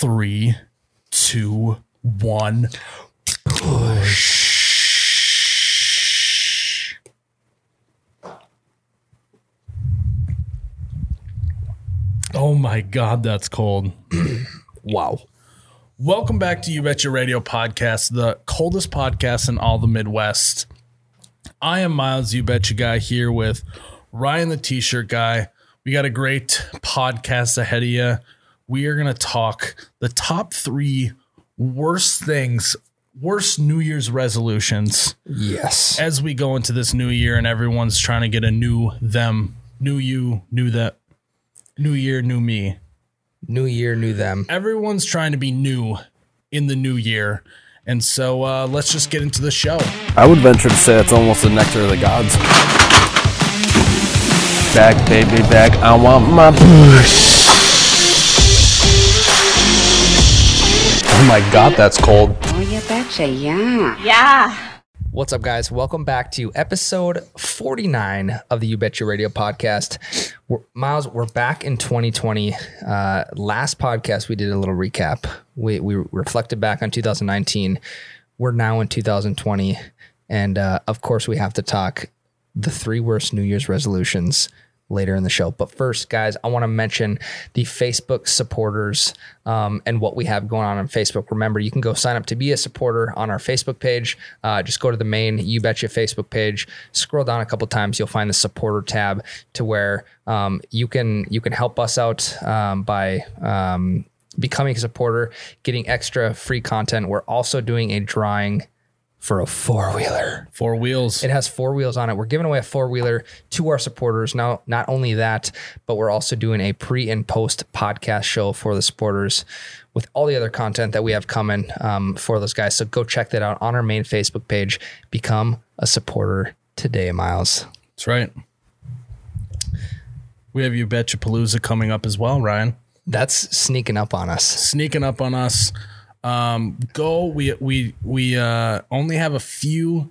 Three, two, one. Oh my God, that's cold. Wow. Welcome back to You Betcha Radio podcast, the coldest podcast in all the Midwest. I am Miles, You Betcha guy, here with Ryan, the t shirt guy. We got a great podcast ahead of you. We are going to talk the top three worst things, worst New Year's resolutions Yes. as we go into this new year and everyone's trying to get a new them, new you, new that, new year, new me New year, new them. everyone's trying to be new in the new year. And so uh, let's just get into the show. I would venture to say it's almost the nectar of the gods. Back, baby, back. I want my push. Oh my god, that's cold. Oh, you betcha, yeah. Yeah. What's up, guys? Welcome back to episode 49 of the You Betcha Radio podcast. We're, Miles, we're back in 2020. Uh, last podcast, we did a little recap. We, we reflected back on 2019. We're now in 2020. And uh, of course, we have to talk the three worst New Year's resolutions later in the show. But first, guys, I want to mention the Facebook supporters um, and what we have going on on Facebook. Remember, you can go sign up to be a supporter on our Facebook page. Uh, just go to the main You Betcha Facebook page. Scroll down a couple times, you'll find the supporter tab to where um, you can you can help us out um, by. Um, becoming a supporter, getting extra free content. We're also doing a drawing for a four wheeler. Four wheels. It has four wheels on it. We're giving away a four wheeler to our supporters. Now, not only that, but we're also doing a pre and post podcast show for the supporters with all the other content that we have coming um, for those guys. So go check that out on our main Facebook page. Become a supporter today, Miles. That's right. We have You Betcha Palooza coming up as well, Ryan. That's sneaking up on us. Sneaking up on us. Um, go. We we we uh, only have a few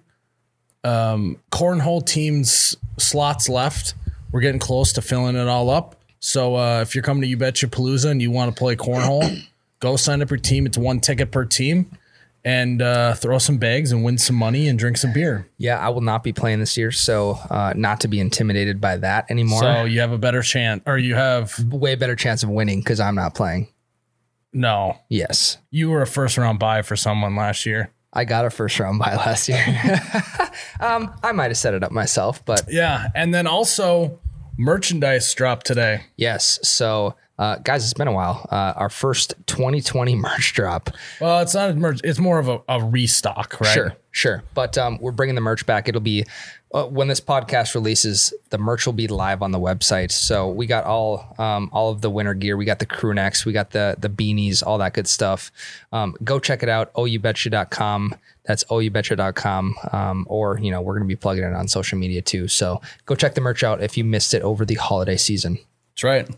um, cornhole teams slots left. We're getting close to filling it all up. So uh, if you're coming to You Betcha Palooza and you want to play cornhole, go sign up your team. It's one ticket per team, and uh, throw some bags and win some money and drink some beer. Yeah, I will not be playing this year, so uh, not to be intimidated by that anymore. So you have a better chance, or you have Way better chance of winning because I'm not playing. No. Yes. You were a first round buy for someone last year. I got a first round buy last year. um, I might have set it up myself, but Yeah, and then also merchandise dropped today. yes. So, uh, guys, it's been a while. Uh, our first 2020 merch drop. Well, it's not a merch; it's more of a, a restock, right? Sure, sure. But um, we're bringing the merch back. It'll be uh, when this podcast releases. The merch will be live on the website. So we got all um, all of the winter gear. We got the crew necks. We got the the beanies. All that good stuff. Um, go check it out. YouBetcha.com. That's YouBetcha.com. Um, or you know we're going to be plugging it on social media too. So go check the merch out if you missed it over the holiday season. That's right.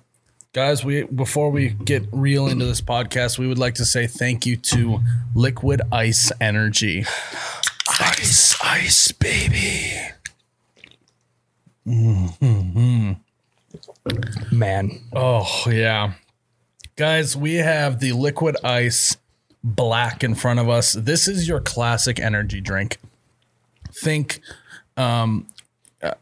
Guys, we before we get real into this podcast, we would like to say thank you to Liquid Ice Energy. Ice, ice, baby. Man, Oh, yeah. Guys, we have the Liquid Ice Black in front of us. This is your classic energy drink. Think um,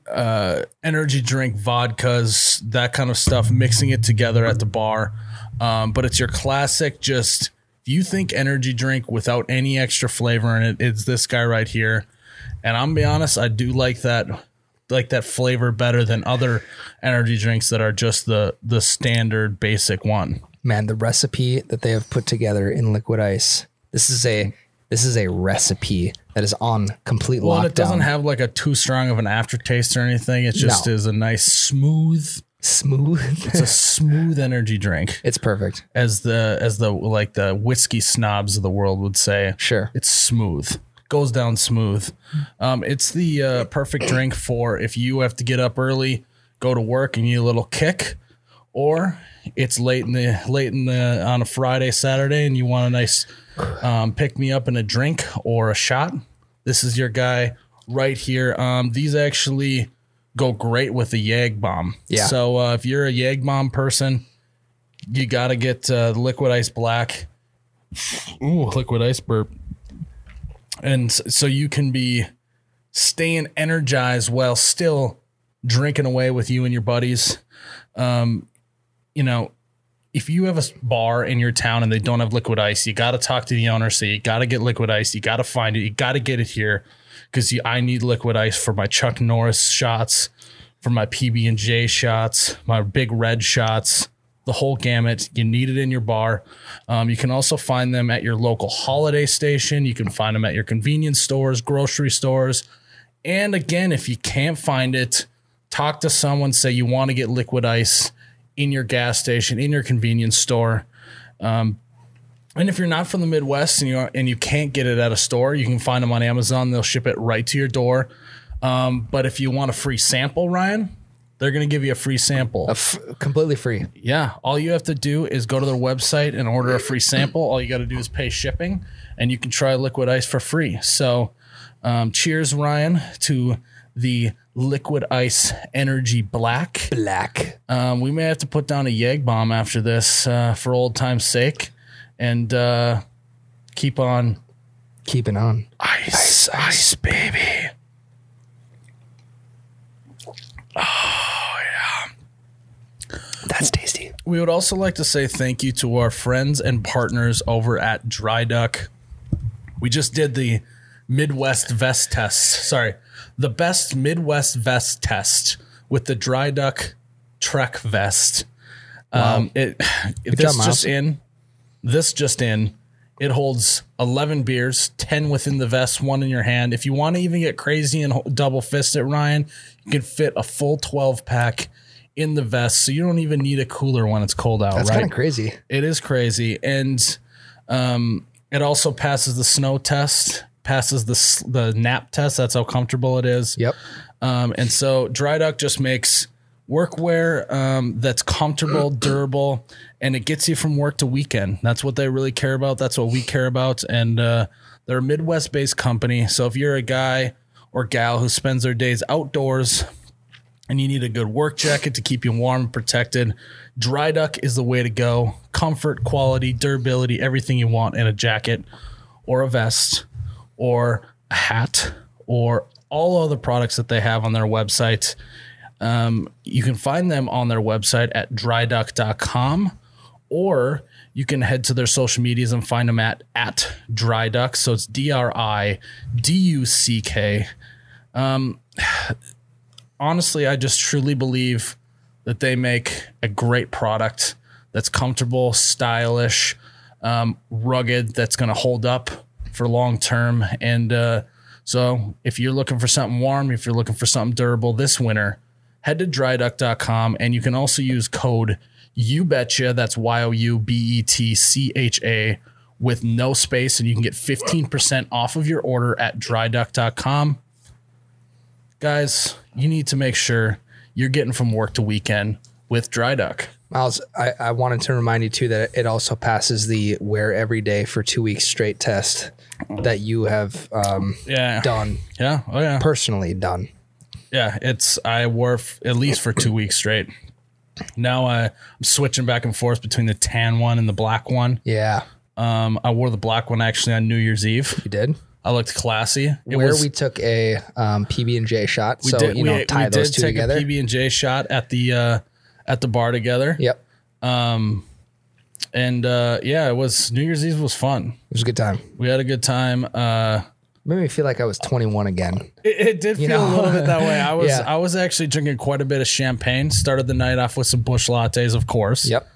uh, energy drink, vodkas, that kind of stuff, mixing it together at the bar. Um, but it's your classic, just you think energy drink without any extra flavor in it, it's this guy right here. And I'm be honest, I do like that like that flavor better than other energy drinks that are just the the standard basic one. man, the recipe that they have put together in liquid ice. This is a this is a recipe that is on complete Well, lockdown. it doesn't have like a too strong of an aftertaste or anything. It just No. is a nice smooth. smooth. It's a smooth energy drink, it's perfect. as the as the like the whiskey snobs of the world would say. Sure. It's smooth. Goes down smooth. Um, it's the uh, perfect drink for if you have to get up early, go to work, and you need a little kick, or it's late in the late in the on a Friday, Saturday, and you want a nice um, pick me up in a drink or a shot. This is your guy right here. Um, these actually go great with the Yag bomb. Yeah. So uh, if you're a Yag bomb person, you got to get uh, liquid ice black. Ooh, liquid ice burp. And so you can be staying energized while still drinking away with you and your buddies. Um, you know, if you have a bar in your town and they don't have liquid ice, you got to talk to the owner. Say you got to get liquid ice. You got to find it. You got to get it here because I need liquid ice for my Chuck Norris shots, for my PB and J shots, my big red shots, the whole gamut. You need it in your bar. Um, you can also find them at your local holiday station. You can find them at your convenience stores, grocery stores. And again, if you can't find it, talk to someone, say you want to get liquid ice in your gas station, in your convenience store. Um, and if you're not from the Midwest and you and you can't get it at a store, you can find them on Amazon. They'll ship it right to your door. Um, but if you want a free sample, Ryan, they're going to give you a free sample. F- completely free. Yeah, all you have to do is go to their website and order a free sample. All you got to do is pay shipping, and you can try liquid ice for free. So, um, cheers, Ryan, to the liquid ice energy black. Black. Um, we may have to put down a Yeg bomb after this uh, for old time's sake, and uh, keep on Keeping on. ice, ice, baby. Oh, yeah. That's tasty. We would also like to say thank you to our friends and partners over at Dri Duck. We just did the Midwest vest test. Sorry, the best Midwest vest test with the Dri Duck Trek vest. Um, it this job, just in, this just in. It holds 11 beers, 10 within the vest, one in your hand. If you want to even get crazy and double fist it, Ryan, you can fit a full 12 pack in the vest. So you don't even need a cooler when it's cold out, That's right? kind of crazy. It is crazy, and um, it also passes the snow test, passes the the nap test. That's how comfortable it is. Yep. Um, and so Dri Duck just makes workwear um, that's comfortable, durable, and it gets you from work to weekend. That's what they really care about. That's what we care about. And uh, they're a Midwest based company. So if you're a guy or gal who spends their days outdoors and you need a good work jacket to keep you warm and protected, Dri Duck is the way to go. Comfort, quality, durability, everything you want in a jacket or a vest or a hat or all other products that they have on their website. Um, you can find them on their website at driduck.com or you can head to their social medias and find them at at driduck. So it's D R I D U C K honestly, I just truly believe that they make a great product that's comfortable, stylish, um, rugged, that's going to hold up for long term. And uh, so, if you're looking for something warm, if you're looking for something durable this winter, head to driduck.com and you can also use code you betcha that's y o u b e t c h a with no space. And you can get 15% off of your order at driduck.com guys, you need to make sure you're getting from work to weekend with driduck Miles, I, I wanted to remind you too that it also passes the wear every day for two weeks straight test that you have um, Yeah. done Yeah. Oh yeah. personally done. Yeah. It's I wore f- at least for two weeks straight. Now I, I'm switching back and forth between the tan one and the black one. Yeah, Um, I wore the black one actually on New Year's Eve. you did. I looked classy. It Where was, we took a um, PB and J shot, we so did, you know we, tie we those did two take together. PB and J shot at the uh, at the bar together. Yep, And uh, yeah, it was New Year's Eve was fun. it was a good time. We had a good time. Uh, Made me feel like I was 21 again. It, it did feel know? a little bit that way. I was Yeah. I was actually drinking quite a bit of champagne. Started the night off with some Busch lattes, of course. Yep.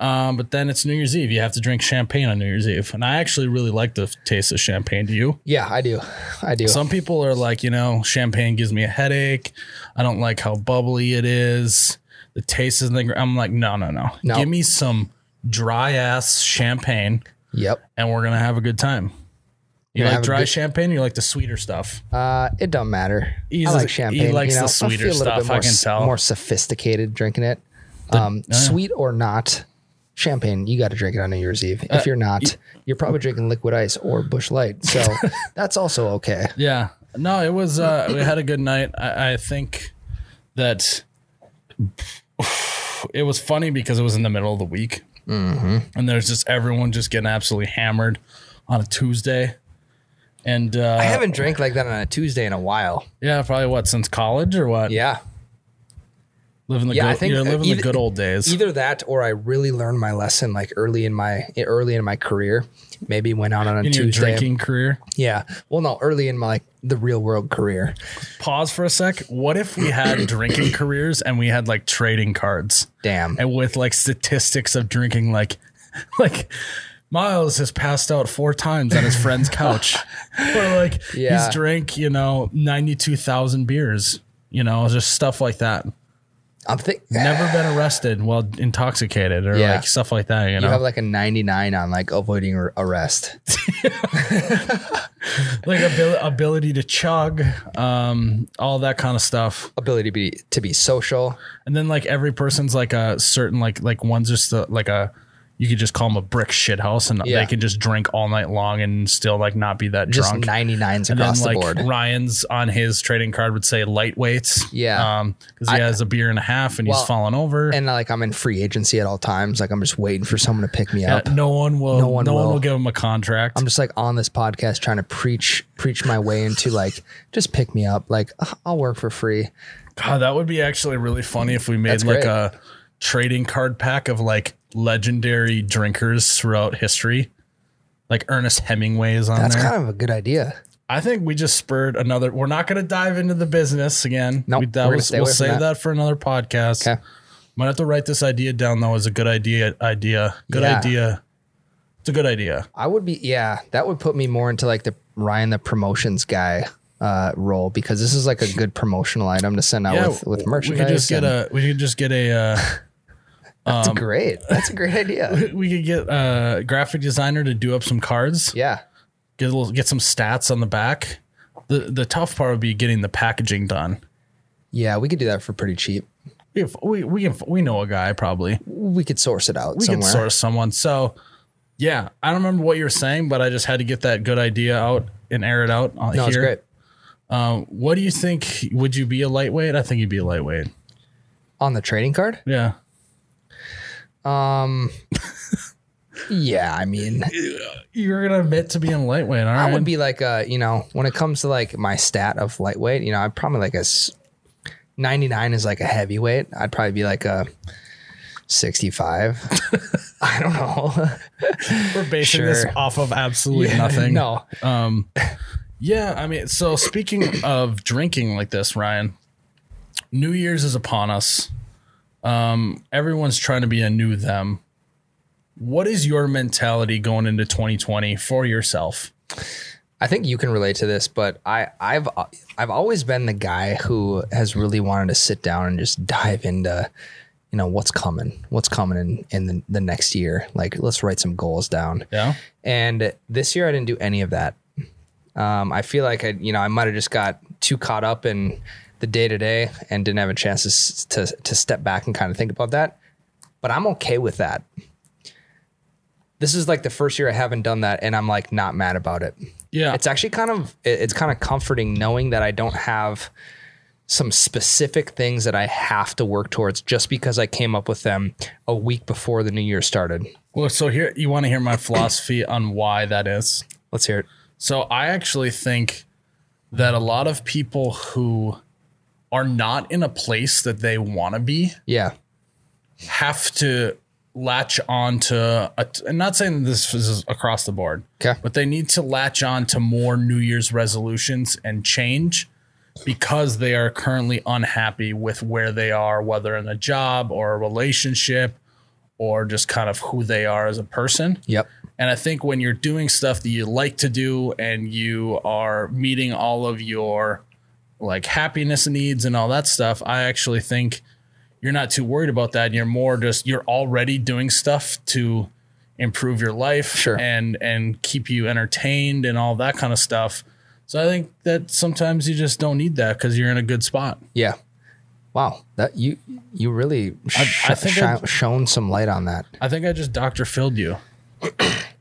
Um, but then it's New Year's Eve. You have to drink champagne on New Year's Eve, and I actually really like the taste of champagne. Do you? Yeah, I do. I do. Some people are like, you know, champagne gives me a headache. I don't like how bubbly it is. The taste is. Like I'm like, no, no, no. No. Give me some dry ass champagne, yep. and we're gonna have a good time. You like dry good- champagne? Or you like the sweeter stuff? Uh, it don't matter. He's I like he champagne. likes you know, the sweeter I feel a little stuff, Bit more, I can tell. More sophisticated drinking it. Um, Sweet or not, champagne. You got to drink it on New Year's Eve. Uh, If you're not, you're probably drinking liquid ice or Busch Light. So that's also okay. Yeah. No, it was uh we had a good night. I, I think that it was funny because it was in the middle of the week. And there's just everyone just getting absolutely hammered on a Tuesday. And uh, I haven't drank like that on a Tuesday in a while. yeah, probably what since college or what? Yeah. Living the Yeah, good, I think you're uh, living either- the good old days. Either that or I really learned my lesson like early in my early in my career. Maybe went out on a in Tuesday. drinking career. Yeah. Well, no, early in my like the real world career. Pause for a sec. What if we had drinking careers and we had like trading cards? Damn. and with like statistics of drinking like like Miles has passed out four times on his friend's couch. or like Yeah. he's drank, you know, 92,000 beers, you know, just stuff like that. I'm think Never been arrested while intoxicated or Yeah. like stuff like that, you you know. have like a 99 on like avoiding ar- arrest. like abil- ability to chug, um, all that kind of stuff. Ability to be to be social. And then like every person's like a certain like like one's just a, like a you could just call them a brick shit house and Yeah. they can just drink all night long and still like not be that Just drunk. 99s and across then the like board. Ryan's on his trading card would say lightweights. Yeah. Um, because he I- has a beer and a half and Well, he's falling over. and like I'm in free agency at all times. Like I'm just waiting for someone to pick me Uh, up. no one will. No No one one, will. will. give him a contract. I'm just like on this podcast trying to preach preach my way into like just pick me up. Like I'll work for free. God, that would be actually really funny if we made That's like great. a trading card pack of like legendary drinkers throughout history. Like Ernest Hemingway is on That's there. kind of a good idea. I think we just spurred another. We're not going to dive into the business again. Nope, we, that was, we'll save that. that. for another podcast. Okay. Might have to write this idea down though as a good idea. Idea, good Yeah. idea. It's a good idea. I would be yeah, that would put me more into like the Ryan the promotions guy uh role because this is like a good promotional item to send out with, with merchandise. We could just get a. We could just get a. Uh, That's um, great. That's a great idea. we could get a graphic designer to do up some cards. Yeah. Get a little. Get some stats on the back. The the tough part would be getting the packaging done. Yeah, we could do that for pretty cheap. We we we can, we know a guy probably. We could source it out we somewhere. can source someone. So, yeah, I don't remember what you were saying, but I just had to get that good idea out and air it out uh, no, here. it's great. Um, what do you think? Would you be a lightweight? I think you'd be a lightweight. On the trading card? Yeah. Yeah, I mean, You're gonna admit to being lightweight. Right. I would be like uh, you know, when it comes to like my stat of lightweight, you know, I'd probably like a 99 is like a heavyweight. I'd probably be like a 65. I don't know. We're basing this off of absolutely nothing. no. Um, yeah, I mean, so speaking of drinking like this, Ryan, New Year's is upon us. Um, everyone's trying to be a new them. What is your mentality going into 2020 for yourself? I think you can relate to this, but I, I've I've always been the guy who has really wanted to sit down and just dive into, you know, what's coming, what's coming in in the, the next year. Like, let's write some goals down. Yeah. And this year, I didn't do any of that. Um, I feel like I, you know, I might have just got too caught up in the day to day and didn't have a chance to, to to step back and kind of think about that. But I'm okay with that. This is like the first year I haven't done that, and I'm like not mad about it Yeah. it's actually kind of it's kind of comforting knowing that I don't have some specific things that I have to work towards just because I came up with them a week before the new year started. well, so here, you want to hear my philosophy on why that is? Let's hear it. So I actually think that a lot of people who are not in a place that they want to be Yeah. have to latch on to a, I'm not saying this is across the board Okay. but they need to latch on to more new year's resolutions and change because they are currently unhappy with where they are whether in a job or a relationship or just kind of who they are as a person Yep. and I think when you're doing stuff that you like to do and you are meeting all of your like happiness needs and all that stuff, I actually think you're not too worried about that. You're more just you're already doing stuff to improve your life Sure. and and keep you entertained and all that kind of stuff. So I think that sometimes you just don't need that because you're in a good spot. Yeah. Wow. That you you really sh- I think shi- I- shone some light on that. I think I just Dr. Phil'd you.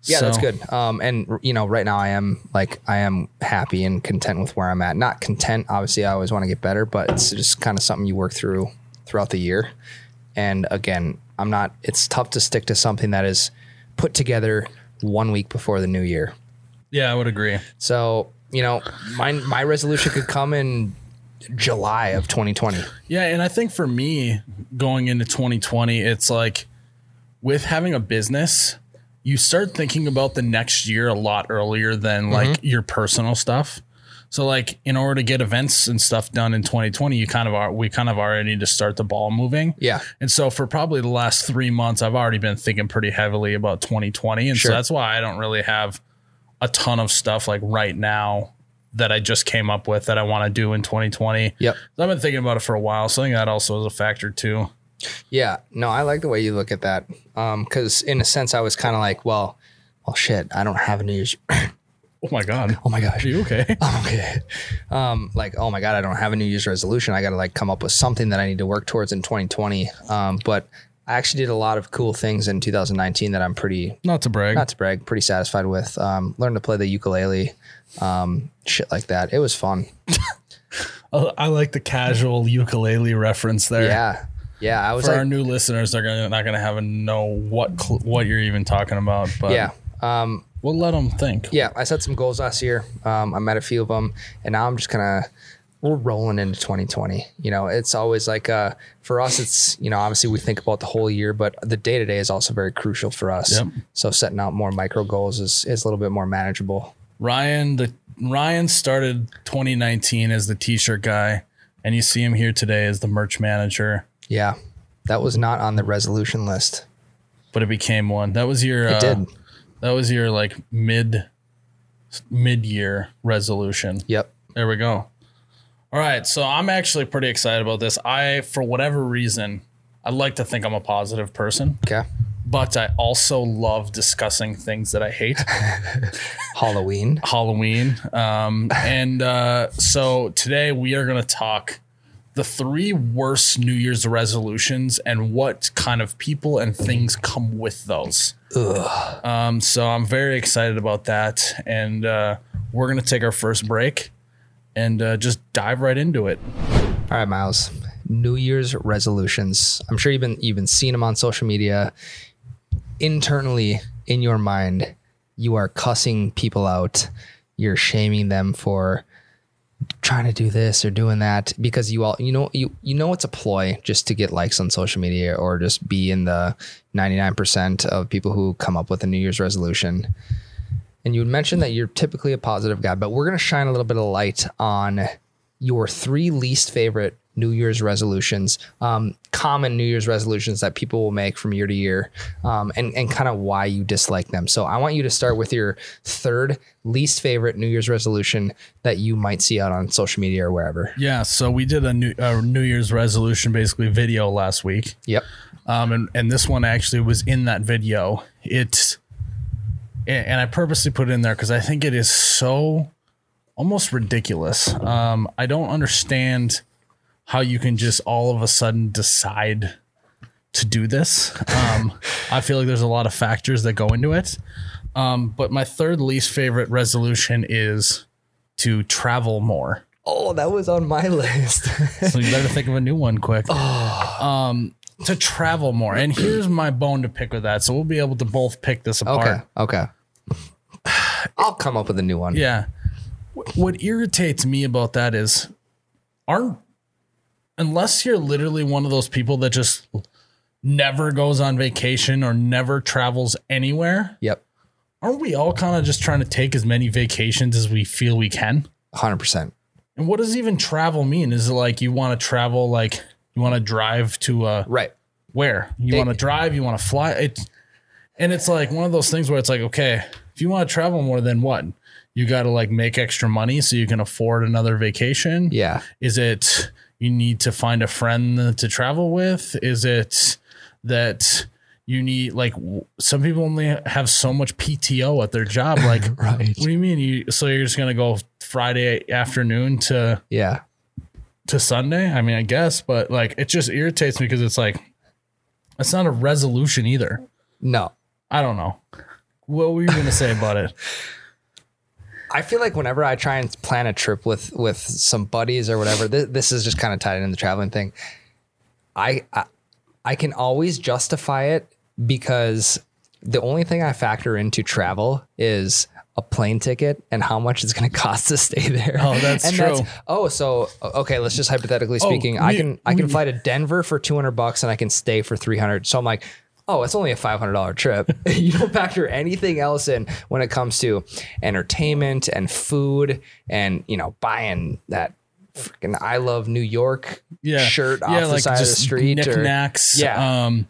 Yeah, that's good. Um, and you know, right now I am like I am happy and content with where I'm at. Not content, obviously. I always want to get better, but it's just kind of something you work through throughout the year. And again, I'm not. It's tough to stick to something that is put together one week before the new year. Yeah, I would agree. So you know, my my resolution could come in July of 2020. Yeah, and I think for me going into 2020, it's like with having a business, you start thinking about the next year a lot earlier than like mm-hmm. your personal stuff. So like in order to get events and stuff done in 2020, you kind of are we kind of already need to start the ball moving. Yeah. And so for probably the last 3 months I've already been thinking pretty heavily about 2020 and Sure. so that's why I don't really have a ton of stuff like right now that I just came up with that I want to do in 2020. Yep. I've been thinking about it for a while, so I think that also is a factor too. Yeah, no, I like the way you look at that. Um, because in a sense, I was kind of like, well, well, shit, I don't have a New Year's. Oh my god. oh my gosh, Are you okay? I'm okay. Um, like, oh my god, I don't have a New Year's resolution. I got to like come up with something that I need to work towards in 2020. Um, but I actually did a lot of cool things in 2019 that I'm pretty, Not to brag. not to brag, pretty satisfied with. Um, learned to play the ukulele, um, shit like that. It was fun. I I like the casual ukulele reference there. Yeah, yeah. I was For like, our new listeners, they're gonna not gonna have a know what cl- what you're even talking about, but yeah. Um, we'll let them think. yeah, I set some goals last year. Um, I met a few of them, and now I'm just kind of we're rolling into 2020. You know, it's always like uh, for us, it's you know obviously we think about the whole year, but the day to day is also very crucial for us. Yep. So setting out more micro goals is is a little bit more manageable. Ryan, the Ryan started 2019 as the t-shirt guy, and you see him here today as the merch manager. Yeah, that was not on the resolution list. But it became one. That was your. It uh, did. That was your like mid mid year resolution. Yep. There we go. All right, so I'm actually pretty excited about this. I, for whatever reason, I like to think I'm a positive person, Okay. but I also love discussing things that I hate. Halloween. Halloween, um, and uh, so today we are going to talk the three worst New Year's resolutions and what kind of people and things come with those. Um, so I'm very excited about that, and uh, we're going to take our first break and uh, just dive right into it. All right, Miles. New Year's resolutions. I'm sure you've been you've been seeing them on social media. Internally, in your mind, you are cussing people out. You're shaming them for trying to do this or doing that because you all you know you you know it's a ploy just to get likes on social media or just be in the 99% of people who come up with a New Year's resolution. And you mentioned that you're typically a positive guy, but we're going to shine a little bit of light on your three least favorite New Year's resolutions, um, common New Year's resolutions that people will make from year to year, um, and, and kind of why you dislike them. So I want you to start with your third least favorite New Year's resolution that you might see out on social media or wherever. Yeah, so we did a new, a new Year's resolution basically video last week. Yep. um, and and this one actually was in that video. It's and and I purposely put it in there because I think it is so almost ridiculous. Um, I don't understand how you can just all of a sudden decide to do this. Um, I feel like there's a lot of factors that go into it. Um, but my third least favorite resolution is to travel more. Oh, that was on my list. So you better think of a new one quick. Um, to travel more. And here's my bone to pick with that. So we'll be able to both pick this apart. okay. Okay. I'll come up with a new one. Yeah. What irritates me about that is aren't unless you're literally one of those people that just never goes on vacation or never travels anywhere, Yep. aren't we all kind of just trying to take as many vacations as we feel we can? 100%. And what does even travel mean? Is it like you want to travel like you want to drive to uh Right. where you want to drive, you want to fly. It's and it's like one of those things where it's like, okay, if you want to travel more, then what? You got to like make extra money so you can afford another vacation. Yeah. Is it you need to find a friend to travel with? Is it that you need like some people only have so much PTO at their job? Like, Right. what do you mean? You so you're just gonna go Friday afternoon to Yeah. to Sunday? I mean, I guess, but like it just irritates me because it's like it's not a resolution either. No. I don't know. What were you gonna say about it? I feel like whenever I try and plan a trip with with some buddies or whatever, this, this is just kind of tied into the traveling thing. I, I I can always justify it because the only thing I factor into travel is a plane ticket and how much it's going to cost to stay there. Oh, that's and true. oh, so okay, let's just hypothetically oh, speaking, I we- can I can fly to Denver for 200 bucks and I can stay for 300. So I'm like, "Oh, it's only a $500 trip." you don't factor anything else in when it comes to entertainment and food and, you know, buying that freaking I love New York yeah. shirt yeah, off the side of the street or knickknacks. Yeah. Um,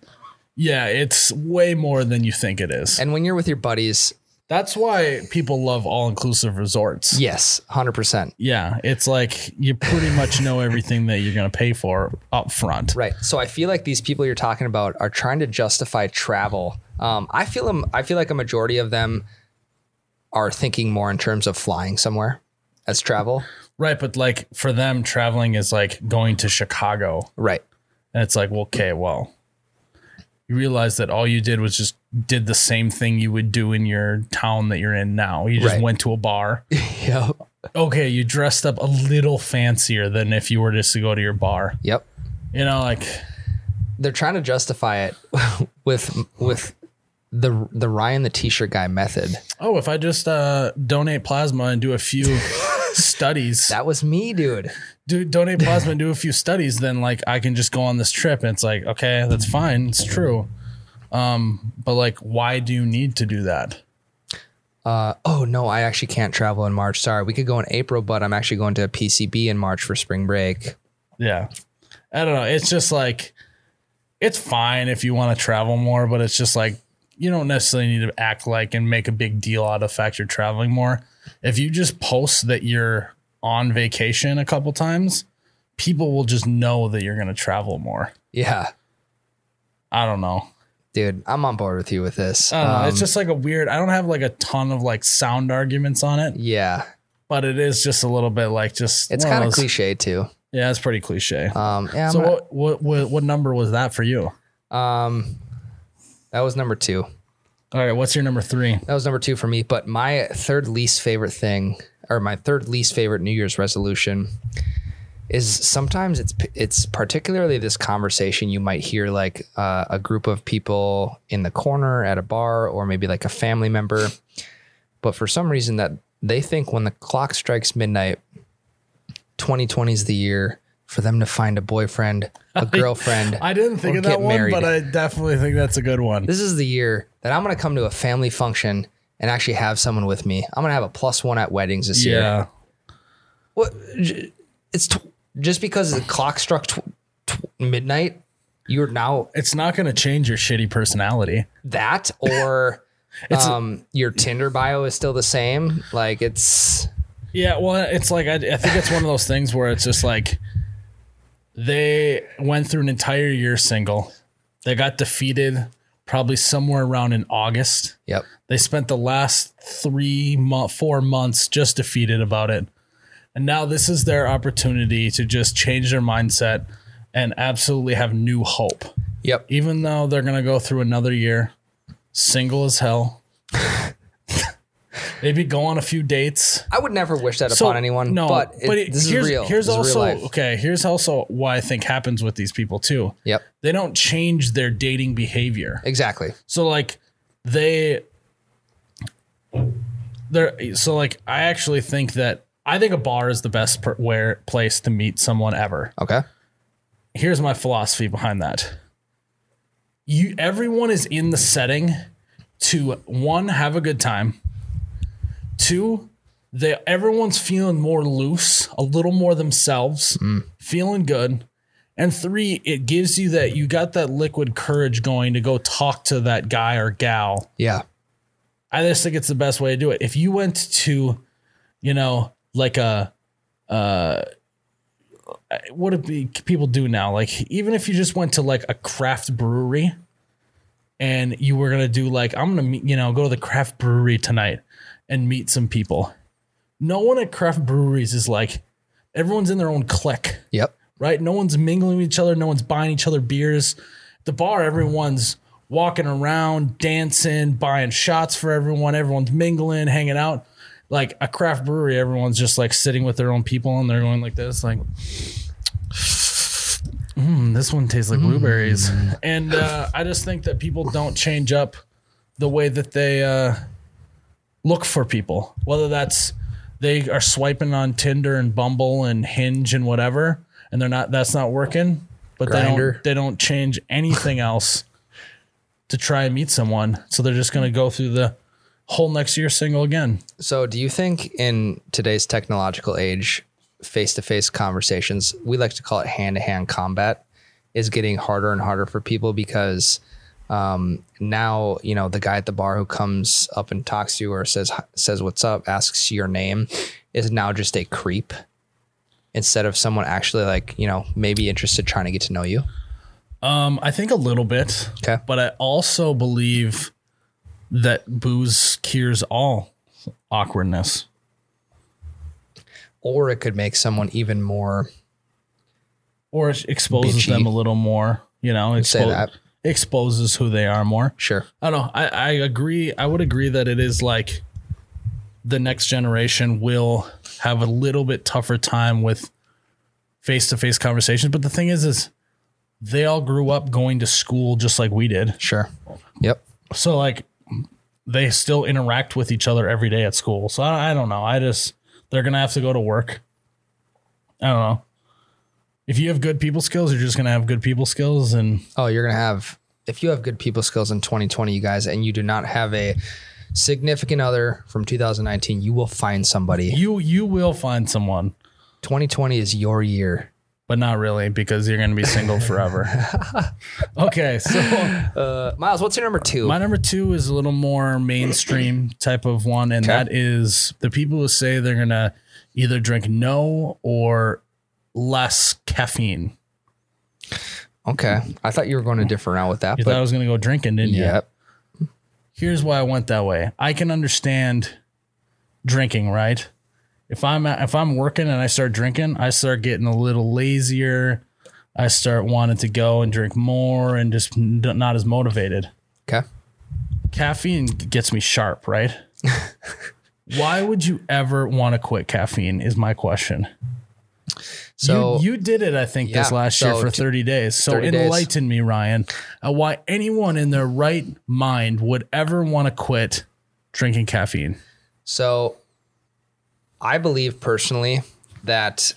yeah, it's way more than you think it is. and when you're with your buddies, That's why people love all inclusive resorts. yes, 100%. Yeah, it's like you pretty much know everything that you're going to pay for up front. Right. So I feel like these people you're talking about are trying to justify travel. Um, I feel. I feel like a majority of them are thinking more in terms of flying somewhere as travel. Right, but like for them, traveling is like going to Chicago. Right. And it's like, well, okay, well, you realize that all you did was just did the same thing you would do in your town that you're in now. You just Right. went to a bar. Yep. Okay, you dressed up a little fancier than if you were just to go to your bar. Yep. You know, like They're trying to justify it with with the the Ryan the T-shirt guy method. oh, if I just uh, donate plasma and do a few studies, That was me, dude. do donate plasma and do a few studies, then like I can just go on this trip. And it's like, okay, that's fine, it's true. Um, but like, why do you need to do that? Uh, oh no, I actually can't travel in March. Sorry, we could go in April, but I'm actually going to PCB in March for spring break. Yeah. I don't know. It's just like it's fine if you want to travel more, but it's just like you don't necessarily need to act like and make a big deal out of the fact you're traveling more. If you just post that you're on vacation a couple times, people will just know that you're going to travel more. Yeah, I don't know. Dude, I'm on board with you with this. Um, It's just like a weird. I don't have like a ton of like sound arguments on it, yeah, but it is just a little bit like just. it's kind of those- cliche too. Yeah, it's pretty cliche. Um, yeah, so not- what, what what what number was that for you? um, that was number two. All right, what's your number three? That was number two for me. But my third least favorite thing, or my third least favorite New Year's resolution, is sometimes it's it's particularly this conversation you might hear like uh, a group of people in the corner at a bar, or maybe like a family member. But for some reason, that they think when the clock strikes midnight, 2020 is the year for them to find a boyfriend, a girlfriend. I didn't think of that one, married. but I definitely think that's a good one. this is the year that I'm going to come to a family function and actually have someone with me. I'm going to have a plus one at weddings this year. Yeah. What? It's just because the clock struck tw- tw- midnight. You're now It's not going to change your shitty personality. that, or um, your Tinder bio is still the same. Like it's Yeah, well, it's like I, I think it's one of those things where it's just like they went through an entire year single. They got defeated probably somewhere around in August. yep, They spent the last three, mo- four months just defeated about it. And now this is their opportunity to just change their mindset and absolutely have new hope. yep. Even though they're going to go through another year single as hell. Maybe go on a few dates. I would never wish that So, upon anyone. No, but, it, it- this here's, is real. Here's This is also real okay. Here's also why I think happens with these people too. Yep, They don't change their dating behavior. exactly. So like they they're so like I actually think that I think a bar is the best per, where place to meet someone ever. Okay. Here's my philosophy behind that. You everyone is in the setting to one have a good time. Two, they everyone's feeling more loose, a little more themselves, mm. feeling good. And three, it gives you that you got that liquid courage going to go talk to that guy or gal. Yeah. I just think it's the best way to do it. If you went to, you know, like a, uh, what do be- people do now? Like, even if you just went to like a craft brewery and you were going to do like, I'm going to meet, you know, go to the craft brewery tonight and meet some people. No one at craft breweries is like, everyone's in their own clique Yep. right? No one's mingling with each other. No one's buying each other beers. The bar, everyone's walking around, dancing, buying shots for everyone. Everyone's mingling, hanging out. Like a craft brewery, everyone's just like sitting with their own people and they're going like this, like, Mm, this one tastes like blueberries. And uh, I just think that people don't change up the way that they uh, look for people, whether that's they are swiping on Tinder and Bumble and Hinge and whatever, and they're not. That's not working. But they don't. They don't change anything else to try and meet someone. So they're just going to go through the whole next year single again. So, do you think in today's technological age, face to face conversations, we like to call it hand to hand combat, is getting harder and harder for people because um, now you know the guy at the bar who comes up and talks to you or says says what's up, asks your name, is now just a creep instead of someone actually like you know maybe interested trying to get to know you. Um, I think a little bit. Okay. But I also believe that booze cures all awkwardness. Or it could make someone even more Or it exposes Bitchy. them a little more, you know, Say that. exposes who they are more. sure. I don't know. I, I agree. I would agree that it is like the next generation will have a little bit tougher time with face to face conversations. But the thing is, is they all grew up going to school just like we did. Sure. Yep. So like they still interact with each other every day at school. So I, I don't know. I just they're gonna have to go to work. I don't know. If you have good people skills, you're just gonna have good people skills, and Oh, you're gonna have if you have good people skills in 2020, you guys, and you do not have a significant other from 2019, you will find somebody. you you will find someone, 2020 is your year. But not really because you're gonna be single forever. okay, so Uh, Miles, what's your number two? my number two is a little more mainstream type of one, and Okay. that is the people who say they're gonna either drink no or less caffeine. okay, I thought you were going to differ out with that, You thought I was gonna go drinking, didn't you? yep. here's why I went that way. I can understand drinking, right? If I'm if I'm working and I start drinking, I start getting a little lazier. I start wanting to go and drink more and just not as motivated. Okay. Caffeine gets me sharp, right? why would you ever want to quit caffeine? Is my question. So you, you did it, I think, this Yeah, last year so for 30 days. So 30 days. enlighten me, Ryan, uh, why anyone in their right mind would ever want to quit drinking caffeine. So I believe personally that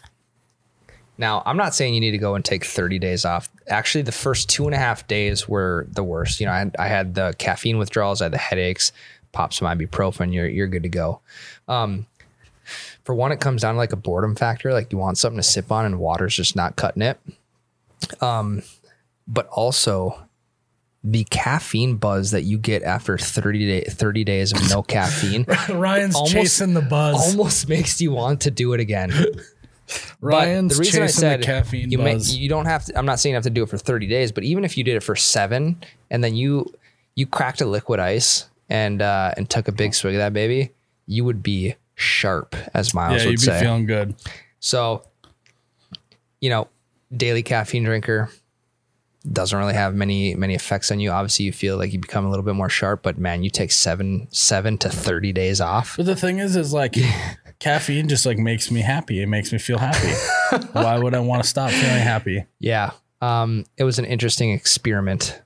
now I'm not saying you need to go and take 30 days off. Actually, the first two and a half days were the worst. You know, I had, I had the caffeine withdrawals, I had the headaches, pop some ibuprofen, you're, you're good to go. Um, for one, it comes down to like a boredom factor. Like you want something to sip on and water's just not cutting it. Um, but also the caffeine buzz that you get after 30 day, 30 days of no caffeine Ryan's Almost- chasing the buzz. almost makes you want to do it again. Ryan's but the reason I said caffeine you may, buzz. you don't have to. I'm not saying you have to do it for 30 days, but even if you did it for seven and then you you cracked a liquid ice and uh, and took a big swig of that baby, you would be sharp, as Miles yeah, would you'd be say. feeling good. So, you know, daily caffeine drinker doesn't really have many many effects on you. Obviously, you feel like you become a little bit more sharp, but man, you take seven seven to 30 days off. But the thing is, is like caffeine just like makes me happy. It makes me feel happy. Why would I want to stop feeling happy? Yeah. Um, it was an interesting experiment.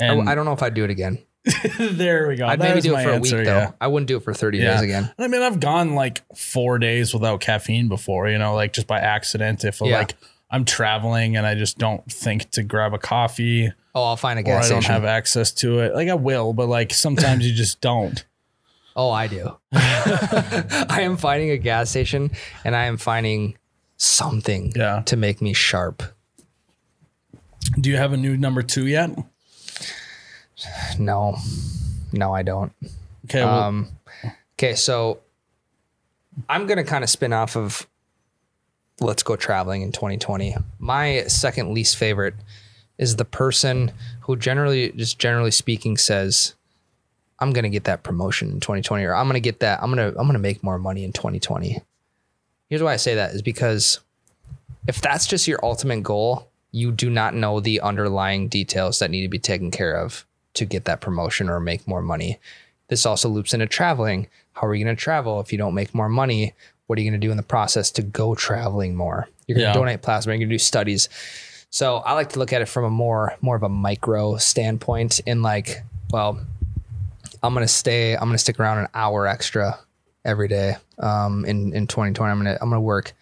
I, And I don't know if I'd do it again. there we go. I'd That maybe do it for a answer, week though. yeah. I wouldn't do it for 30 Yeah. days again. I mean, I've gone like four days without caffeine before, you know, like just by accident. If Yeah. like I'm traveling and I just don't think to grab a coffee Oh, I'll find a gas station. or I don't station. have access to it, like I will, but like sometimes you just don't. oh, I do. I am finding a gas station and I am finding something Yeah. to make me sharp. Do you have a new number two yet? No, no, I don't. Okay. Well, Um, okay, so I'm gonna kind of spin off of let's go traveling in 2020. My second least favorite is the person who generally, just generally speaking, says, "I'm gonna get that promotion in 2020," or "I'm gonna get that. I'm gonna I'm gonna make more money in 2020." Here's why I say that is because if that's just your ultimate goal, you do not know the underlying details that need to be taken care of to get that promotion or make more money. This also loops into traveling. How are you going to travel if you don't make more money? What are you going to do in the process to go traveling more? You're going to Yeah. donate plasma. You're going to do studies. So I like to look at it from a more more of a micro standpoint. In like, well, I'm going to stay. I'm going to stick around an hour extra every day. Um, in in 2020, I'm going to I'm going to work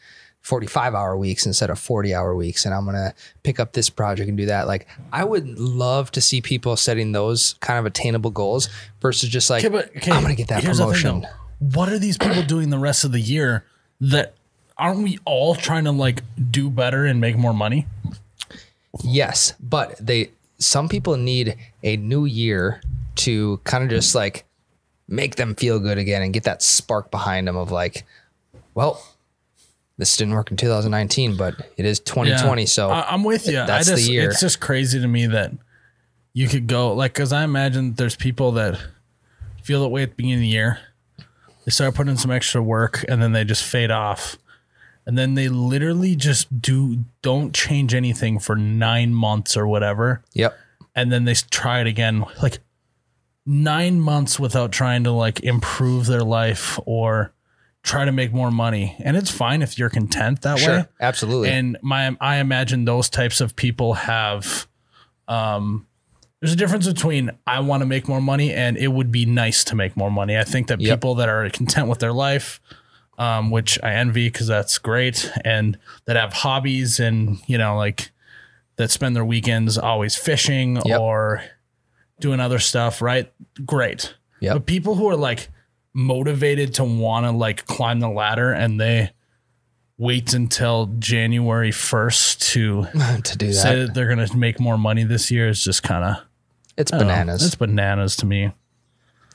45 hour weeks instead of 40 hour weeks, and I'm going to pick up this project and do that. Like, I would love to see people setting those kind of attainable goals versus just like, Okay, but okay, I'm going to get that thing, promotion. though. What are these people doing the rest of the year that aren't we all trying to like do better and make more money? Yes, but they some people need a new year to kind of just like make them feel good again and get that spark behind them of like, well, this didn't work in 2019, but it is 2020, so I, am with you. that's I the year. It's just crazy to me that you could go like because I imagine there's people that feel that way at the beginning of the year. They start putting in some extra work and then they just fade off. And then they literally just do don't change anything for nine months or whatever. yep. and then they try it again like nine months without trying to like improve their life or try to make more money and it's fine if you're content that way absolutely. and my i imagine those types of people have um there's a difference between i want to make more money and it would be nice to make more money i think that Yep. people that are content with their life um, which i envy because that's great and that have hobbies and you know like that spend their weekends always fishing Yep. or doing other stuff right great Yep. but people who are like motivated to want to like climb the ladder and they wait until January 1st to to do say that, that they're going to make more money this year is just kind of it's bananas. It's bananas to me.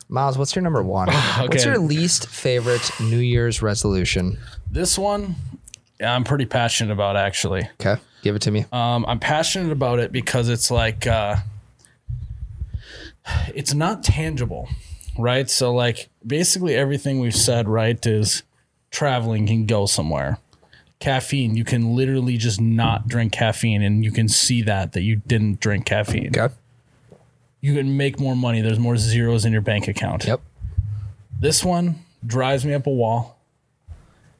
Miles, what's your number one? What's your least favorite New Year's resolution? This one I'm pretty passionate about actually. Okay, give it to me. Um, I'm passionate about it because it's like uh, it's not tangible, right? So like basically everything we've said, right, is traveling can go somewhere. Caffeine, you can literally just not drink caffeine, and you can see that that you didn't drink caffeine. okay. You can make more money. There's more zeros in your bank account. Yep. This one drives me up a wall.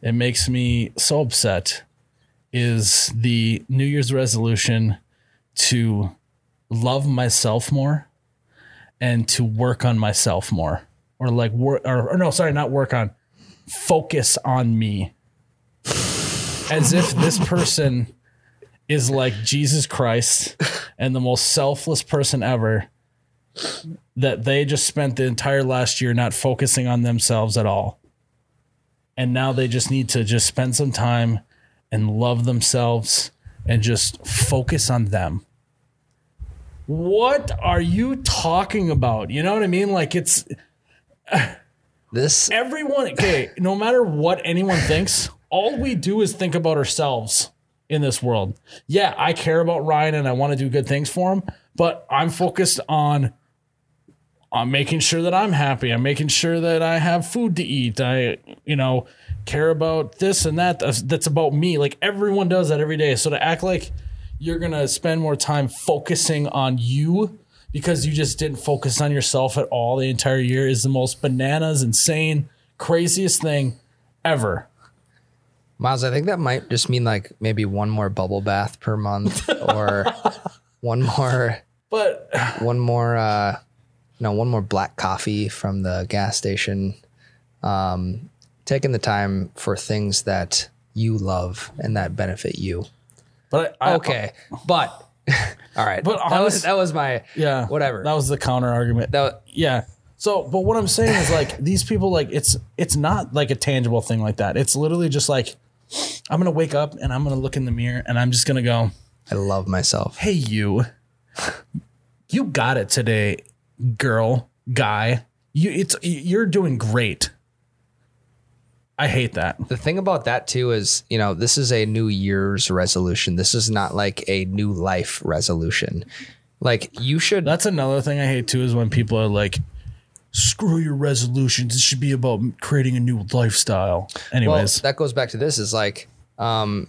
It makes me so upset. Is the New Year's resolution to love myself more and to work on myself more, or like work, or, or no, sorry, not work on, focus on me. As if this person is like Jesus Christ and the most selfless person ever that they just spent the entire last year not focusing on themselves at all. And now they just need to just spend some time and love themselves and just focus on them. What are you talking about? You know what I mean? Like it's This everyone, okay, no matter what anyone thinks, all we do is think about ourselves in this world. Yeah, I care about Ryan and I want to do good things for him, but I'm focused on on making sure that I'm happy. I'm making sure that I have food to eat. I, you know, care about this and that. That's, that's about me. Like everyone does that every day. So to act like you're going to spend more time focusing on you because you just didn't focus on yourself at all the entire year is the most bananas, insane, craziest thing ever. Miles, I think that might just mean like maybe one more bubble bath per month or one more But one more uh no, one more black coffee from the gas station. Um taking the time for things that you love and that benefit you. but I, Okay. But all right. But that was that was my yeah, whatever. That was the counter argument. that wa- Yeah. So, but what I'm saying is like these people, like it's it's not like a tangible thing like that. It's literally just like I'm gonna wake up and I'm gonna look in the mirror and I'm just gonna go, I love myself. "Hey, you, you got it today, girl, guy. You, it's you're doing great." I hate that. The thing about that too is, you know, this is a new year's resolution. This is not like a new life resolution. Like you should That's another thing I hate too is when people are like, "Screw your resolutions. It should be about creating a new lifestyle." well, Anyways, that goes back to this is like um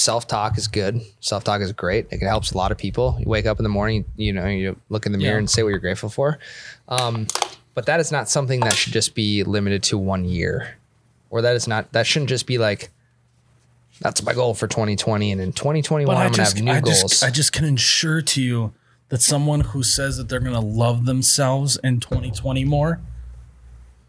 self-talk is good. Self-talk is great. It helps a lot of people. You wake up in the morning, you know, you look in the mirror Yeah. and say what you're grateful for. Um but that is not something that should just be limited to one year. Or that is not that shouldn't just be like That's my goal for 2020. And in 2021, But I'm I going to just, have new I goals. just, I just can ensure to you that someone who says that they're going to love themselves in 2020 more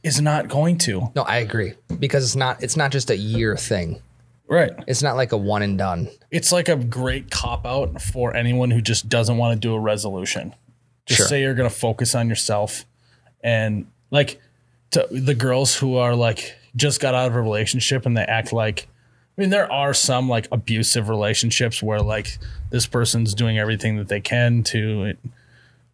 is not going to. no, I agree because it's not, it's not just a year thing. Right. It's not like a one and done. It's like a great cop out for anyone who just doesn't want to do a resolution. Just Sure. say you're going to focus on yourself and like to the girls who are like just got out of a relationship and they act like I mean there are some like abusive relationships where like this person's doing everything that they can to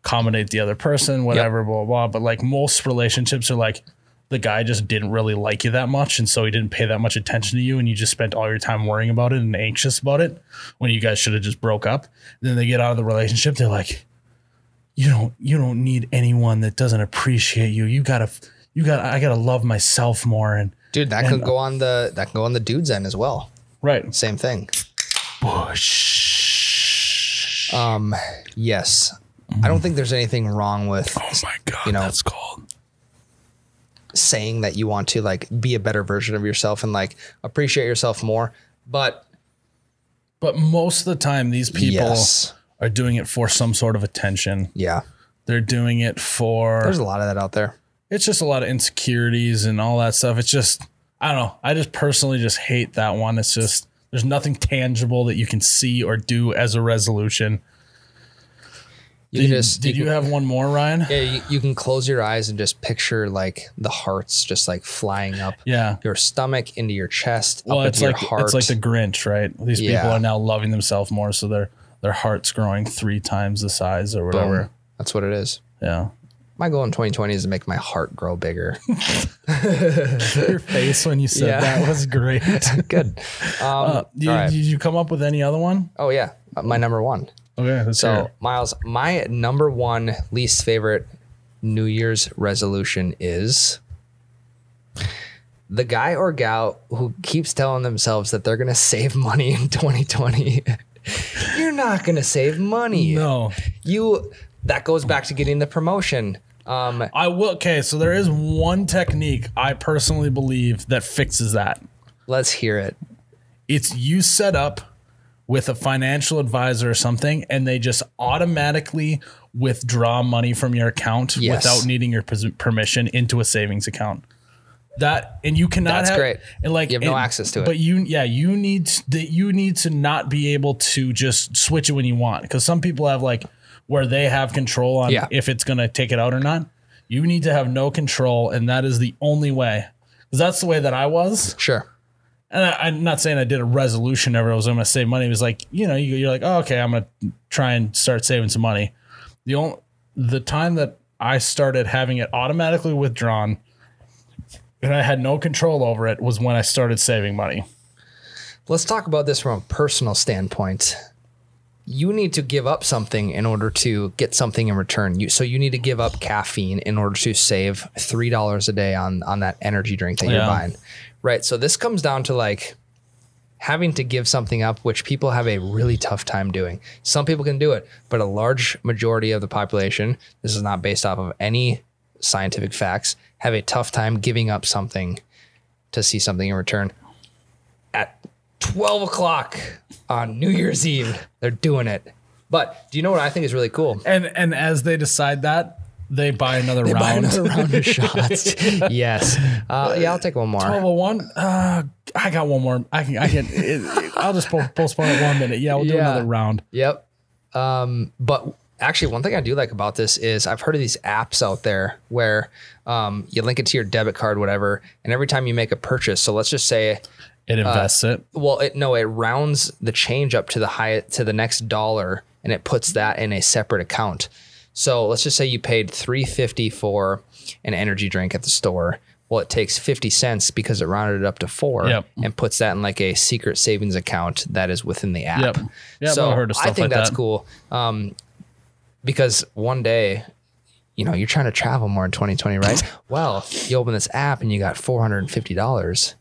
accommodate the other person whatever blah blah blah but like most relationships are like the guy just didn't really like you that much and so he didn't pay that much attention to you and you just spent all your time worrying about it and anxious about it when you guys should have just broke up then they get out of the relationship they're like you don't you don't need anyone that doesn't appreciate you you gotta you gotta i gotta love myself more and Dude, that could go on the, that can go on the dude's end as well. right Same thing. bush Um, yes. I don't think there's anything wrong with oh my god you know, that's cold saying that you want to like be a better version of yourself and like appreciate yourself more. But but most of the time these people yes, are doing it for some sort of attention yeah, they're doing it for there's a lot of that out there. it's just a lot of insecurities and all that stuff. It's just I don't know. I just personally just hate that one. It's just there's nothing tangible that you can see or do as a resolution. Did, you, just did you, you have one more, Ryan? yeah, you, you can close your eyes and just picture like the hearts just like flying up Yeah. your stomach into your chest, Well, up it's into like your heart. it's like the Grinch, right? These people are now loving themselves more, so their their heart's growing three times the size or Boom. whatever. That's what it is. Yeah. My goal in 2020 is to make my heart grow bigger. Your face when you said Yeah. that was great. Good. Um, Uh, did, right. did you come up with any other one? Oh yeah, uh, my number one. Okay, let's So. Miles, my number one least favorite New Year's resolution is the guy or gal who keeps telling themselves that they're going to save money in 2020. You're not going to save money. no. You that goes back to getting the promotion. Um, I will. Okay, so there is one technique I personally believe that fixes that. let's hear it. It's you set up with a financial advisor or something, and they just automatically withdraw money from your account Yes. without needing your permission into a savings account. That and you cannot That's have great. And like You have no access to it. But you, yeah, you need that. You need to not be able to just switch it when you want because some people have like where they have control on Yeah. if it's going to take it out or not. You need to have no control, and that is the only way. Because that's the way that I was. Sure. And I, I'm not saying I did a resolution ever. I was going to save money. It was like, you know, you, you're like, oh, okay, I'm going to try and start saving some money. The only, the time that I started having it automatically withdrawn and I had no control over it was when I started saving money. Let's talk about this from a personal standpoint. You need to give up something in order to get something in return. You, so you need to give up caffeine in order to save three dollars a day on on that energy drink that you're buying, right? So this comes down to like having to give something up, which people have a really tough time doing. Some people can do it, but a large majority of the population, this is not based off of any scientific facts, have a tough time giving up something to see something in return. At 12 o'clock on New Year's Eve, they're doing it. But do you know what I think is really cool? And and as they decide that, they buy another round. Buy another round of shots. yes. Uh, yeah, I'll take one more. 1201. Uh, I got one more. I can. I can. It, it- I'll just po- postpone it one minute. Yeah, we'll do Yeah. another round. Yep. Um, but actually, one thing I do like about this is I've heard of these apps out there where um, you link it to your debit card, whatever, and every time you make a purchase, so let's just say, It invests it. well, it no, it rounds the change up to the high to the next dollar, and it puts that in a separate account. So let's just say you paid three fifty for an energy drink at the store. Well, it takes fifty cents because it rounded it up to four, Yep. and puts that in like a secret savings account that is within the app. Yep. Yep, so I've heard of I think like that's that. cool. Um, because one day, you know, you're trying to travel more in 2020, right? well, you open this app and you got $450.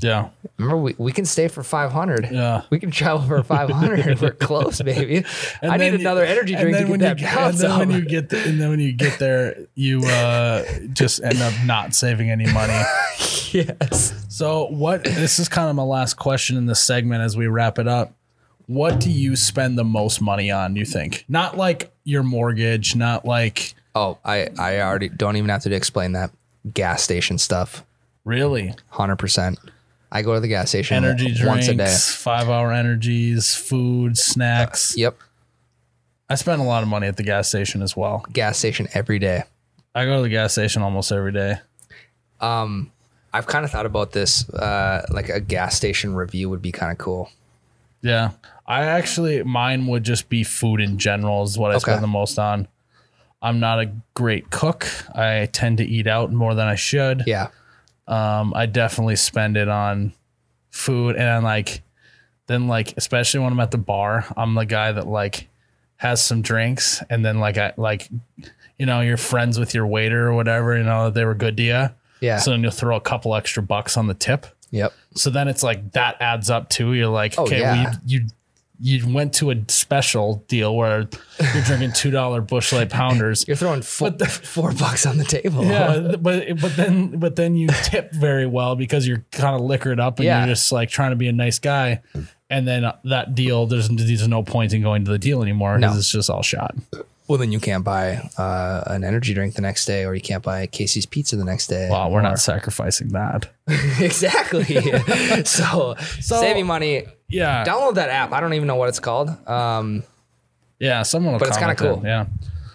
Yeah. Remember, we, we can stay for 500. Yeah. We can travel for 500. We're close, baby. And I need you- another energy drink to get that you, bounce And then when you get the, and then when you get there, you uh, just end up not saving any money. yes. So what? This is kind of my last question in this segment as we wrap it up. What do you spend the most money on? You think not like your mortgage, not like Oh, I, I already don't even have to explain that. Gas station stuff. really 100%. I go to the gas station energy drinks, once a day. five hour energies, food, snacks. Yep. I spend a lot of money at the gas station as well. Gas station every day. I go to the gas station almost every day. Um, I've kind of thought about this. Uh, like a gas station review would be kind of cool. Yeah. I actually mine would just be food in general is what I Okay. spend the most on. I'm not a great cook. I tend to eat out more than I should. Yeah. Um, I definitely spend it on food and like then like especially when I'm at the bar, I'm the guy that like has some drinks and then like I like you know, you're friends with your waiter or whatever, you know, they were good to you. Yeah. So then you'll throw a couple extra bucks on the tip. Yep. So then it's like that adds up too. You're like, Oh, okay, yeah. well, you, you you went to a special deal where you're drinking two dollar Busch Light pounders. You're throwing four, four bucks on the table. Yeah, but but then but then you tip very well because you're kind of liquored up and Yeah. you're just like trying to be a nice guy. And then that deal, there's there's no point in going to the deal anymore because No. it's just all shot. Well, then you can't buy uh, an energy drink the next day, or you can't buy Casey's pizza the next day. Wow, we're or- not sacrificing that. exactly. so, saving money. Yeah, Download that app. I don't even know what it's called. Um, Yeah, someone will But it's kinda cool. it, Yeah.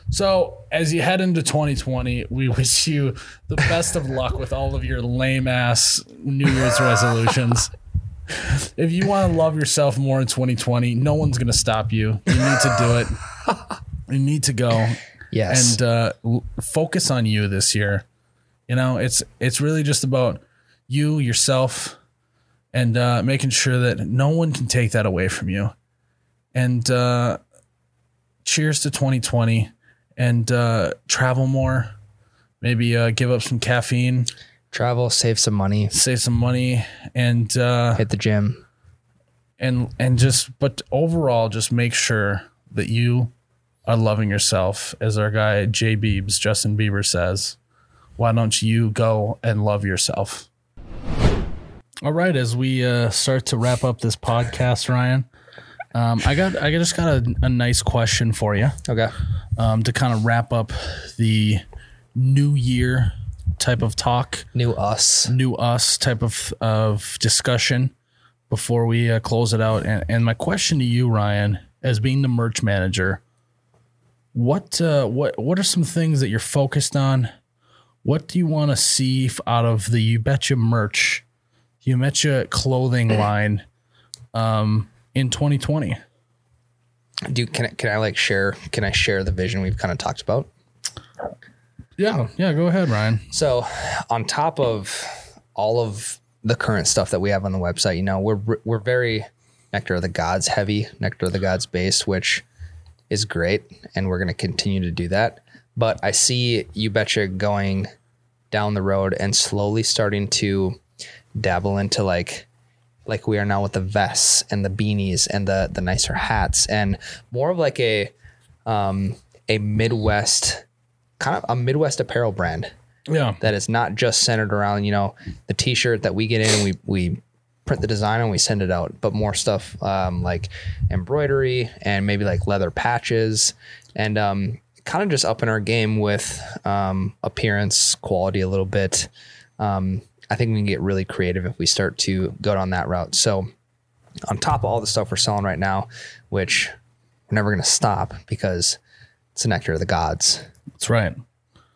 So as you head into 2020, we wish you the best of luck with all of your lame ass New Year's resolutions. If you want to love yourself more in 2020, no one's going to stop you. You need to do it. You need to go yes. and uh, focus on you this year. You know, it's it's really just about you yourself and uh, making sure that no one can take that away from you. And uh, cheers to 2020 and uh, travel more. Maybe uh, give up some caffeine, Travel, save some money, save some money, and uh, hit the gym. and and just but overall just make sure that you are loving yourself as our guy Jay Beebs Justin Bieber says why don't you go and love yourself all right as we uh, start to wrap up this podcast Ryan um, I got I just got a, a nice question for you Okay. um, to kind of wrap up the new year type of talk New us. new us type of of discussion before we uh, close it out. And, and my question to you, Ryan, as being the merch manager, what uh, what what are some things that you're focused on? What do you want to see out of the You Betcha merch, You Betcha clothing line, um, in 2020? Do can I, can I like share? Can I share the vision we've kind of talked about? Yeah, yeah. Go ahead, Ryan. So, on top of all of the current stuff that we have on the website, you know, we're we're very Nectar of the Gods heavy, Nectar of the Gods based, which is great, and we're going to continue to do that. But I see you betcha going down the road and slowly starting to dabble into like like we are now with the vests and the beanies and the the nicer hats and more of like a um a Midwest kind of a Midwest apparel brand Yeah, that is not just centered around you know the t-shirt that we get in and we we print the design and we send it out but more stuff um, like embroidery and maybe like leather patches. And um, kind of just upping our game with um, appearance quality a little bit. Um, i think we can get really creative if we start to go down that route. So on top of all the stuff we're selling right now which we're never going to stop because it's the nectar of the gods. That's right.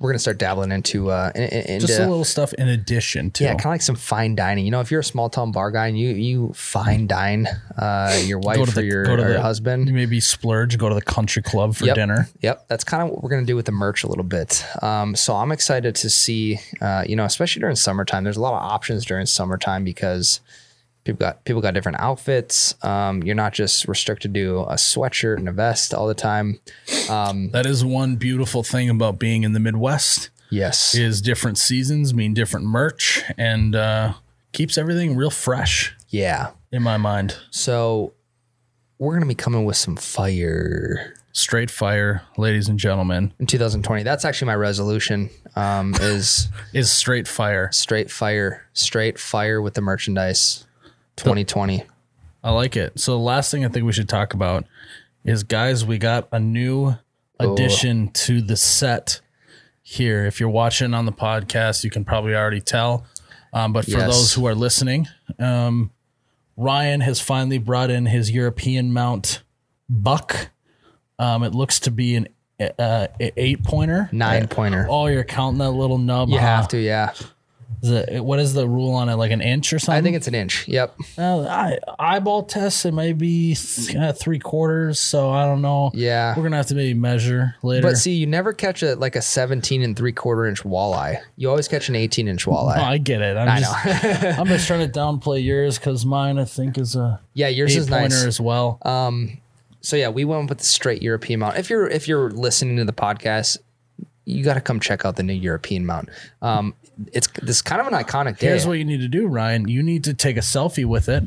We're gonna start dabbling into uh in, in- Just into, a little stuff in addition to yeah, kind of like some fine dining. You know, if you're a small town bar guy and you you fine dine uh your wife go to or the your, or your the husband. Maybe splurge, go to the country club for Yep. dinner. Yep, that's kind of what we're gonna do with the merch a little bit. Um, so I'm excited to see, uh, you know, especially during summertime. There's a lot of options during summertime because people got people got different outfits. Um, you're not just restricted to a sweatshirt and a vest all the time. That is one beautiful thing about being in the Midwest Yes, is different seasons mean different merch and uh, keeps everything real fresh Yeah. in my mind. So we're gonna be coming with some fire Straight fire, ladies and gentlemen, in 2020. That's actually my resolution. Um, is is straight fire. straight fire, straight fire with the merchandise. 2020. I like it. So the last thing I think we should talk about is guys, we got a new addition to the set here. If you're watching on the podcast, you can probably already tell. Um, but for Yes. those who are listening, um, Ryan has finally brought in his European mount buck. Um, it looks to be an uh, eight pointer, Nine pointer. Oh, you're counting that little nub. You huh? have to, yeah. Is it, what is the rule on it? Like an inch or something? I think it's an inch. Yep. Uh, I, eyeball test, it may be th- three quarters. So I don't know. Yeah. We're gonna have to maybe measure later. But see, you never catch a like a 17 and three quarter inch walleye. You always catch an 18 inch walleye. Oh, I get it. I'm I just, know. I'm just trying to downplay yours because mine, I think, is a yeah, yours is pointer nice. as well. Um, So yeah, we went with the straight European mount. If you're if you're listening to the podcast, you got to come check out the new European mount. Um, it's this kind of an iconic day. Here's what you need to do, Ryan. You need to take a selfie with it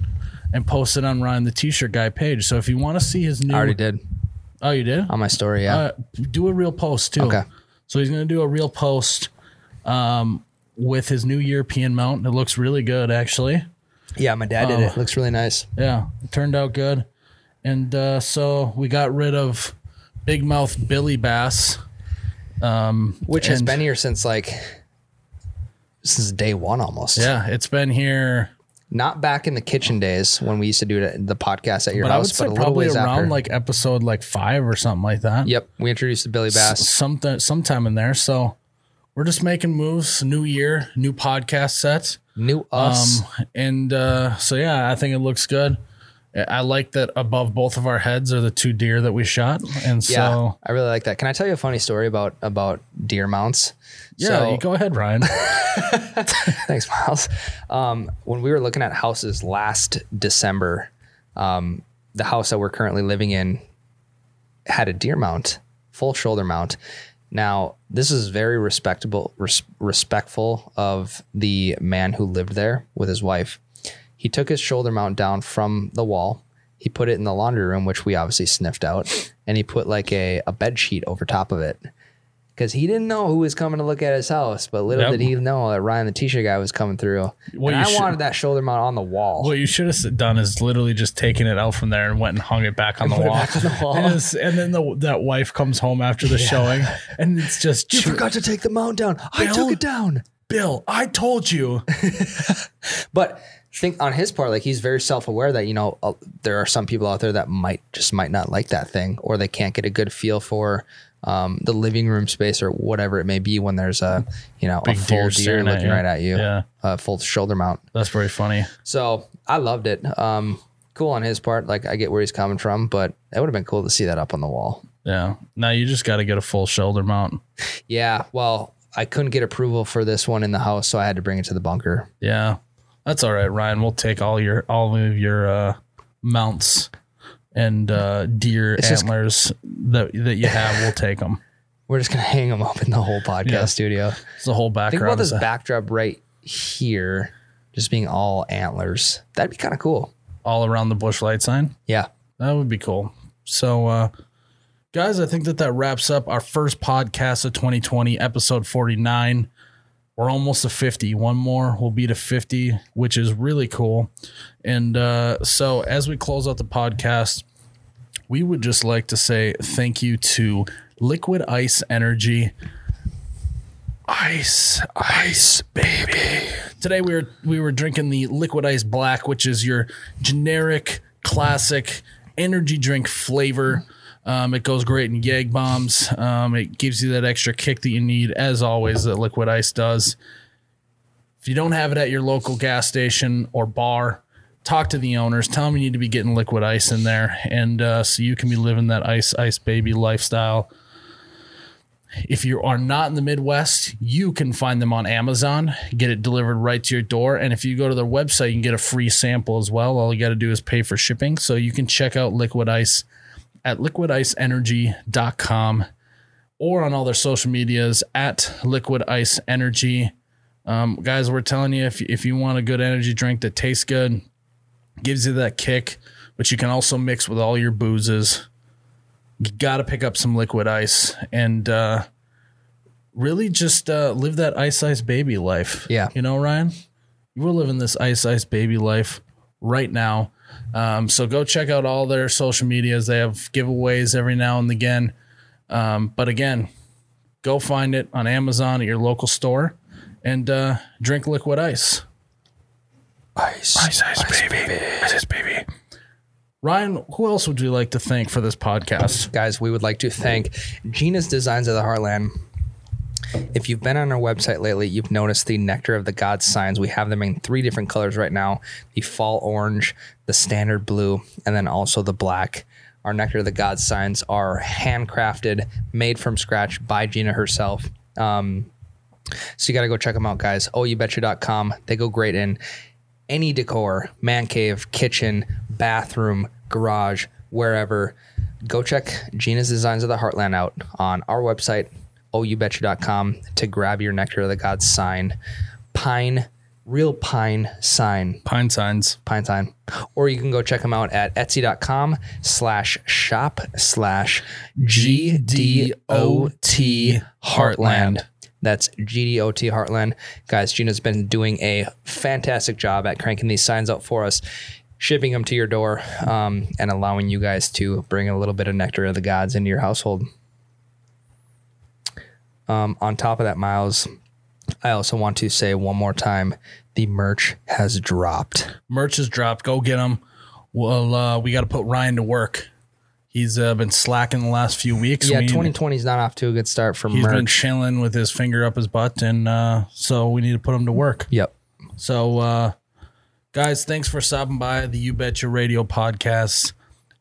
and post it on Ryan the T-shirt guy page. So if you want to see his new, I already did oh, you did. on my story. Yeah. Uh, do a real post too. Okay. So he's going to do a real post um, with his new European mount. It looks really good, actually. yeah, my dad Oh. did it. Looks really nice. Yeah, it turned out good. And uh, so we got rid of Big Mouth Billy Bass. Um, Which has been here since like since day one almost. Yeah, it's been here, Not back in the kitchen days when we used to do the podcast at your but house, but probably around after. like episode like five or something like that. yep, we introduced the Billy Bass. Something, sometime in there. So we're just making moves. New year, new podcast sets, New us. Um, and uh, so yeah, I think it looks good. I like that above both of our heads are the two deer that we shot, and yeah, so I really like that. Can I tell you a funny story about about deer mounts? yeah, So- you go ahead, Ryan. Thanks, Miles. Um, when we were looking at houses last December, um, the house that we're currently living in had a deer mount, full shoulder mount. Now, this is very respectable, res- respectful of the man who lived there with his wife. He took his shoulder mount down from the wall. He put it in the laundry room, which we obviously sniffed out, and he put like a, a bed sheet over top of it because he didn't know who was coming to look at his house. But little Yep. did he know that Ryan, the t-shirt guy, was coming through. What and I should- wanted that shoulder mount on the wall. What you should have done is literally just taken it out from there and went and hung it back on the wall. back on the wall. And, and then the, that wife comes home after the showing, and it's just you chew- forgot to take the mount down. I took it down. Bill. I told you. But think on his part, like he's very self aware that you know uh, there are some people out there that might just might not like that thing, or they can't get a good feel for um, the living room space or whatever it may be when there's a you know Big a full deer deer, looking right at you, Yeah. a full shoulder mount. That's very funny. So I loved it. Um, cool on his part. Like I get where he's coming from, but it would have been cool to see that up on the wall. Yeah. Now you just got to get a full shoulder mount. Yeah. Well, I couldn't get approval for this one in the house, so I had to bring it to the bunker. Yeah. That's all right, Ryan. We'll take all your all of your uh, mounts and uh, deer It's just- antlers that that you have. We'll take them. We're just gonna hang them up in the whole podcast Yeah. studio. It's the whole background. Think about this backdrop right here, just being all antlers. That'd be kind of cool. all around the Busch Light sign. Yeah. That would be cool. So, uh, guys, I think that that wraps up our first podcast of 2020, episode 49. We're almost to 50. One more will be to 50, which is really cool. And uh, so, as we close out the podcast, we would just like to say thank you to Liquid Ice Energy. Ice, ice, baby. Today we were we were drinking the Liquid Ice Black, which is your generic, classic energy drink flavor. Um, it goes great in Yeg bombs. Um, it gives you that extra kick that you need, as always. That Liquid Ice does. If you don't have it at your local gas station or bar, talk to the owners. Tell them you need to be getting Liquid Ice in there, and uh, so you can be living that ice, ice baby lifestyle. If you are not in the Midwest, you can find them on Amazon, get it delivered right to your door. And if you go to their website, you can get a free sample as well. All you got to do is pay for shipping. So you can check out Liquid Ice at liquidiceenergy.com or on all their social medias at Liquid Ice Energy Um, guys, we're telling you if if you want a good energy drink that tastes good, gives you that kick, but you can also mix with all your boozes. You got to pick up some liquid ice and uh, really just uh, live that ice ice baby life. Yeah. you know, Ryan, you are living this ice ice baby life right now. Um, so go check out all their social medias. They have giveaways every now and again. Um, but again, go find it on Amazon at your local store and uh, drink liquid ice. Ice. Ice ice, baby. Ice ice baby. Ryan, who else would you like to thank for this podcast? Guys, we would like to thank Gina's Designs of the Heartland. If you've been on our website lately, you've noticed the Nectar of the Gods signs. We have them in three different colors right now the fall orange, the standard blue, and then also the black. Our Nectar of the Gods signs are handcrafted, made from scratch by Gina herself. Um, so you got to go check them out, guys. OhYouBetcha.com. They go great in any decor, man cave, kitchen, bathroom, garage, wherever. Go check Gina's Designs of the Heartland out on our website, OhYouBetcha.com, to grab your Nectar of the Gods sign. Pine, real pine sign Pine signs. Pine sign. Or you can go check them out at etsy.com slash shop slash GDOT Heartland. That's GDOT Heartland. Guys, Gina's been doing a fantastic job at cranking these signs out for us, shipping them to your door, um, and allowing you guys to bring a little bit of nectar of the gods into your household. Um, on top of that, Miles, I also want to say one more time the merch has dropped. Merch has dropped. Go get them. Well, uh, we got to put Ryan to work. He's uh, been slacking the last few weeks. Yeah, We- 2020 is not off to a good start for He's been merch. chilling with his finger up his butt, and uh, so we need to put him to work. Yep. So, uh, guys, thanks for stopping by the You Betcha Radio podcast.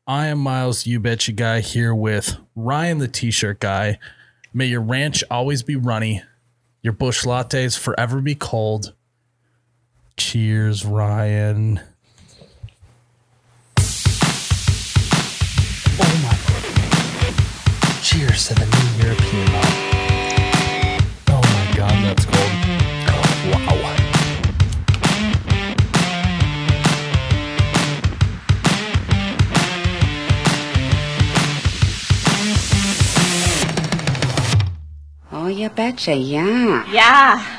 I am Miles, You Betcha guy, here with Ryan, the T-shirt guy. May your ranch always be runny, your Busch lattes forever be cold. Cheers, Ryan. Oh my. Cheers to the Oh, you betcha, yeah. Yeah.